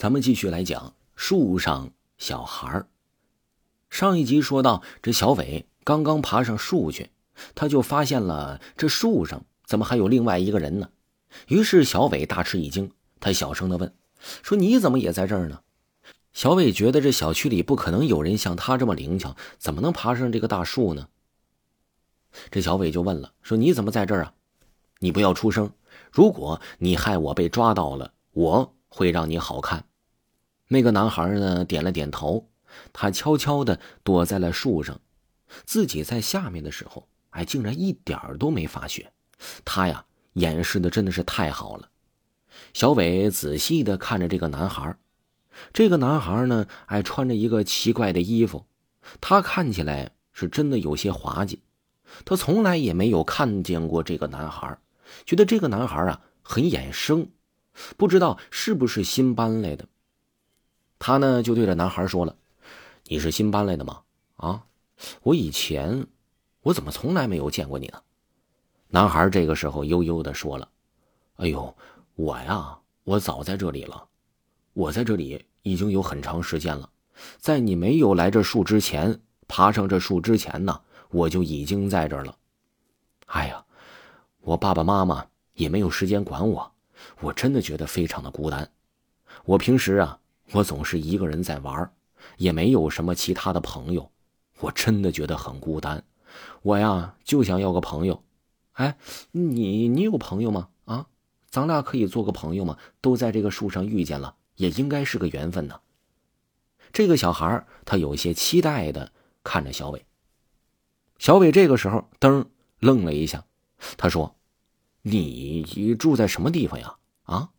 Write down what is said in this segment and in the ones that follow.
咱们继续来讲树上小孩。上一集说到，这小伟刚刚爬上树去，他就发现了这树上怎么还有另外一个人呢？于是小伟大吃一惊，他小声的问：“说你怎么也在这儿呢？”小伟觉得这小区里不可能有人像他这么灵巧，怎么能爬上这个大树呢？这小伟就问了：“说你怎么在这儿啊？你不要出声，如果你害我被抓到了，我会让你好看。”那个男孩呢，点了点头，他悄悄的躲在了树上，自己在下面的时候，哎，竟然一点儿都没发觉。他呀，掩饰的真的是太好了。小伟仔细的看着这个男孩，这个男孩呢，哎，穿着一个奇怪的衣服，他看起来是真的有些滑稽。他从来也没有看见过这个男孩，觉得这个男孩啊很眼生，不知道是不是新搬来的。他呢就对着男孩说了：“你是新搬来的吗？啊，我以前我怎么从来没有见过你呢？”男孩这个时候悠悠的说了：“哎呦，我呀，我早在这里了，我在这里已经有很长时间了，在你没有来这树之前，爬上这树之前呢，我就已经在这儿了。哎呀，我爸爸妈妈也没有时间管我，我真的觉得非常的孤单。我平时啊。”我总是一个人在玩，也没有什么其他的朋友，我真的觉得很孤单。我呀就想要个朋友。哎，你你有朋友吗？啊，咱俩可以做个朋友吗？都在这个树上遇见了，也应该是个缘分呢。这个小孩他有些期待的看着小伟。小伟这个时候噔愣了一下，他说：“你住在什么地方呀？啊，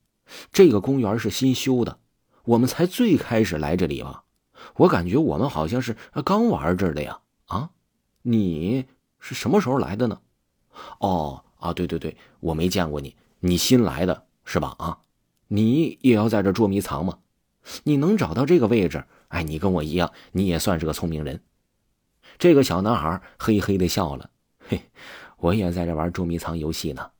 这个公园是新修的。”我们才最开始来这里吧，我感觉我们好像是刚玩这儿的呀。啊，你是什么时候来的呢？哦，啊，对对对，我没见过你，你新来的是吧？啊，你也要在这捉迷藏吗？你能找到这个位置？哎，你跟我一样，你也算是个聪明人。这个小男孩嘿嘿的笑了，嘿，我也在这玩捉迷藏游戏呢。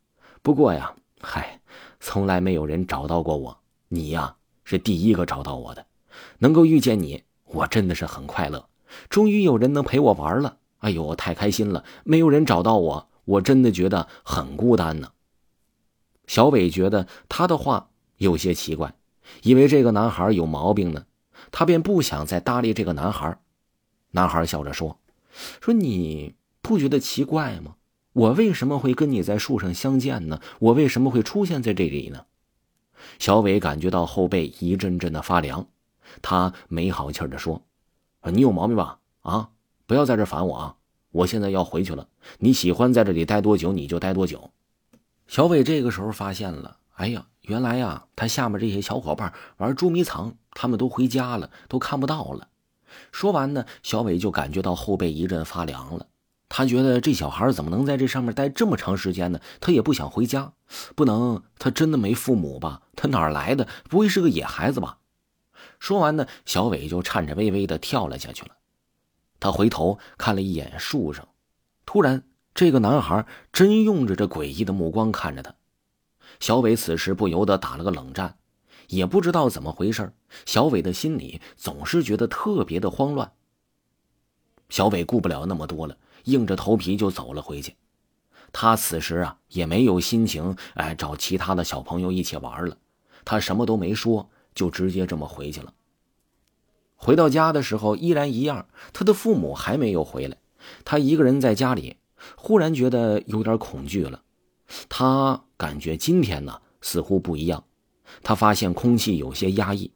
不过呀，嗨，从来没有人找到过我，你呀。是第一个找到我的，能够遇见你，我真的是很快乐。终于有人能陪我玩了，哎呦，太开心了！没有人找到我，我真的觉得很孤单呢。小伟觉得他的话有些奇怪，以为这个男孩有毛病呢，他便不想再搭理这个男孩。男孩笑着说：“说你不觉得奇怪吗？我为什么会跟你在树上相见呢？我为什么会出现在这里呢？”小伟感觉到后背一阵阵的发凉，他没好气的说：“你有毛病吧？啊，不要在这烦我啊！我现在要回去了，你喜欢在这里待多久你就待多久。”小伟这个时候发现了，哎呀，原来呀，他下面这些小伙伴玩捉迷藏，他们都回家了，都看不到了。说完呢，小伟就感觉到后背一阵发凉了。他觉得这小孩怎么能在这上面待这么长时间呢？他也不想回家，不能，他真的没父母吧？他哪儿来的？不会是个野孩子吧？说完呢，小伟就颤颤巍巍的跳了下去了。他回头看了一眼树上，突然，这个男孩真用着这诡异的目光看着他。小伟此时不由得打了个冷战，也不知道怎么回事小伟的心里总是觉得特别的慌乱。小伟顾不了那么多了。硬着头皮就走了回去，他此时啊也没有心情哎找其他的小朋友一起玩了，他什么都没说，就直接这么回去了。回到家的时候依然一样，他的父母还没有回来，他一个人在家里，忽然觉得有点恐惧了。他感觉今天呢似乎不一样，他发现空气有些压抑，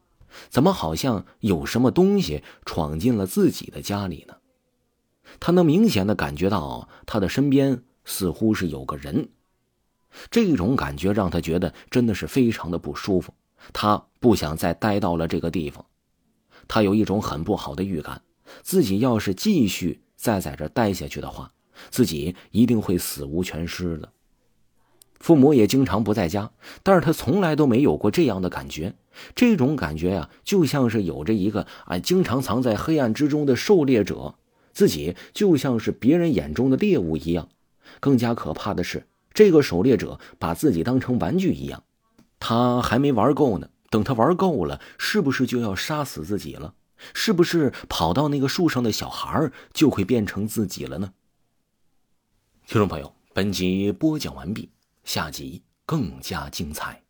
怎么好像有什么东西闯进了自己的家里呢？他能明显的感觉到他的身边似乎是有个人，这种感觉让他觉得真的是非常的不舒服。他不想再待到了这个地方，他有一种很不好的预感，自己要是继续再在这待下去的话，自己一定会死无全尸的。父母也经常不在家，但是他从来都没有过这样的感觉。这种感觉呀，就像是有着一个啊，经常藏在黑暗之中的狩猎者。自己就像是别人眼中的猎物一样，更加可怕的是，这个狩猎者把自己当成玩具一样。他还没玩够呢，等他玩够了，是不是就要杀死自己了？是不是跑到那个树上的小孩就会变成自己了呢？听众朋友，本集播讲完毕，下集更加精彩。